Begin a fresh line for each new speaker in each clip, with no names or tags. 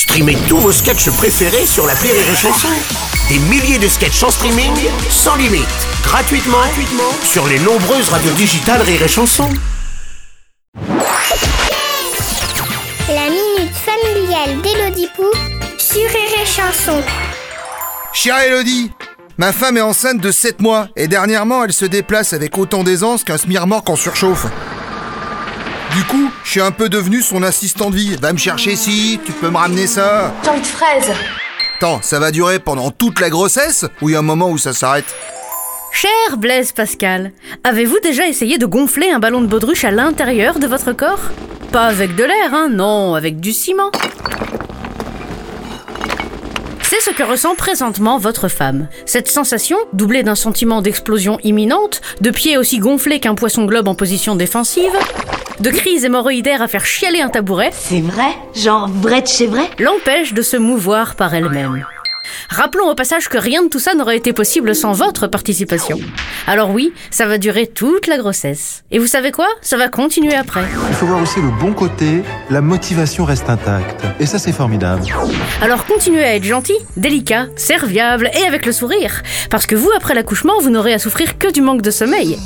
Streamez tous vos sketchs préférés sur la Rire et Chanson. Des milliers de sketchs en streaming, sans limite, gratuitement, gratuitement sur les nombreuses radios digitales Rire et Chanson.
La minute familiale d'Élodie Pou sur Rire et Chanson.
Chère Elodie, ma femme est enceinte de 7 mois et dernièrement elle se déplace avec autant d'aisance qu'un smirmorque en surchauffe. Du coup, je suis un peu devenu son assistant de vie. Va me chercher si, tu peux me ramener ça.
J'ai envie de fraises.
Attends, ça va durer pendant toute la grossesse ou il y a un moment où ça s'arrête?
Cher Blaise Pascal, avez-vous déjà essayé de gonfler un ballon de baudruche à l'intérieur de votre corps? Pas avec de l'air, hein, non, avec du ciment. C'est ce que ressent présentement votre femme. Cette sensation, doublée d'un sentiment d'explosion imminente, de pieds aussi gonflés qu'un poisson globe en position défensive, de crise hémorroïdaire à faire chialer un tabouret,
C'est vrai? Genre vrai de chez vrai?
L'empêche de se mouvoir par elle-même. Rappelons au passage que rien de tout ça n'aurait été possible sans votre participation. Alors oui, ça va durer toute la grossesse. Et vous savez quoi? Ça va continuer après.
Il faut voir aussi le bon côté, la motivation reste intacte. Et ça, c'est formidable.
Alors continuez à être gentil, délicat, serviable et avec le sourire. Parce que vous, après l'accouchement, vous n'aurez à souffrir que du manque de sommeil.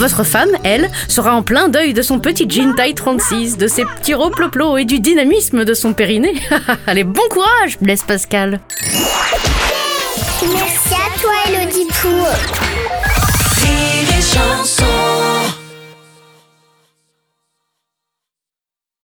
Votre femme, elle, sera en plein deuil de son petit jean taille 36, de ses petits roploplos et du dynamisme de son périnée. Allez, bon courage, Blaise Pascal.
Merci à toi,
chanson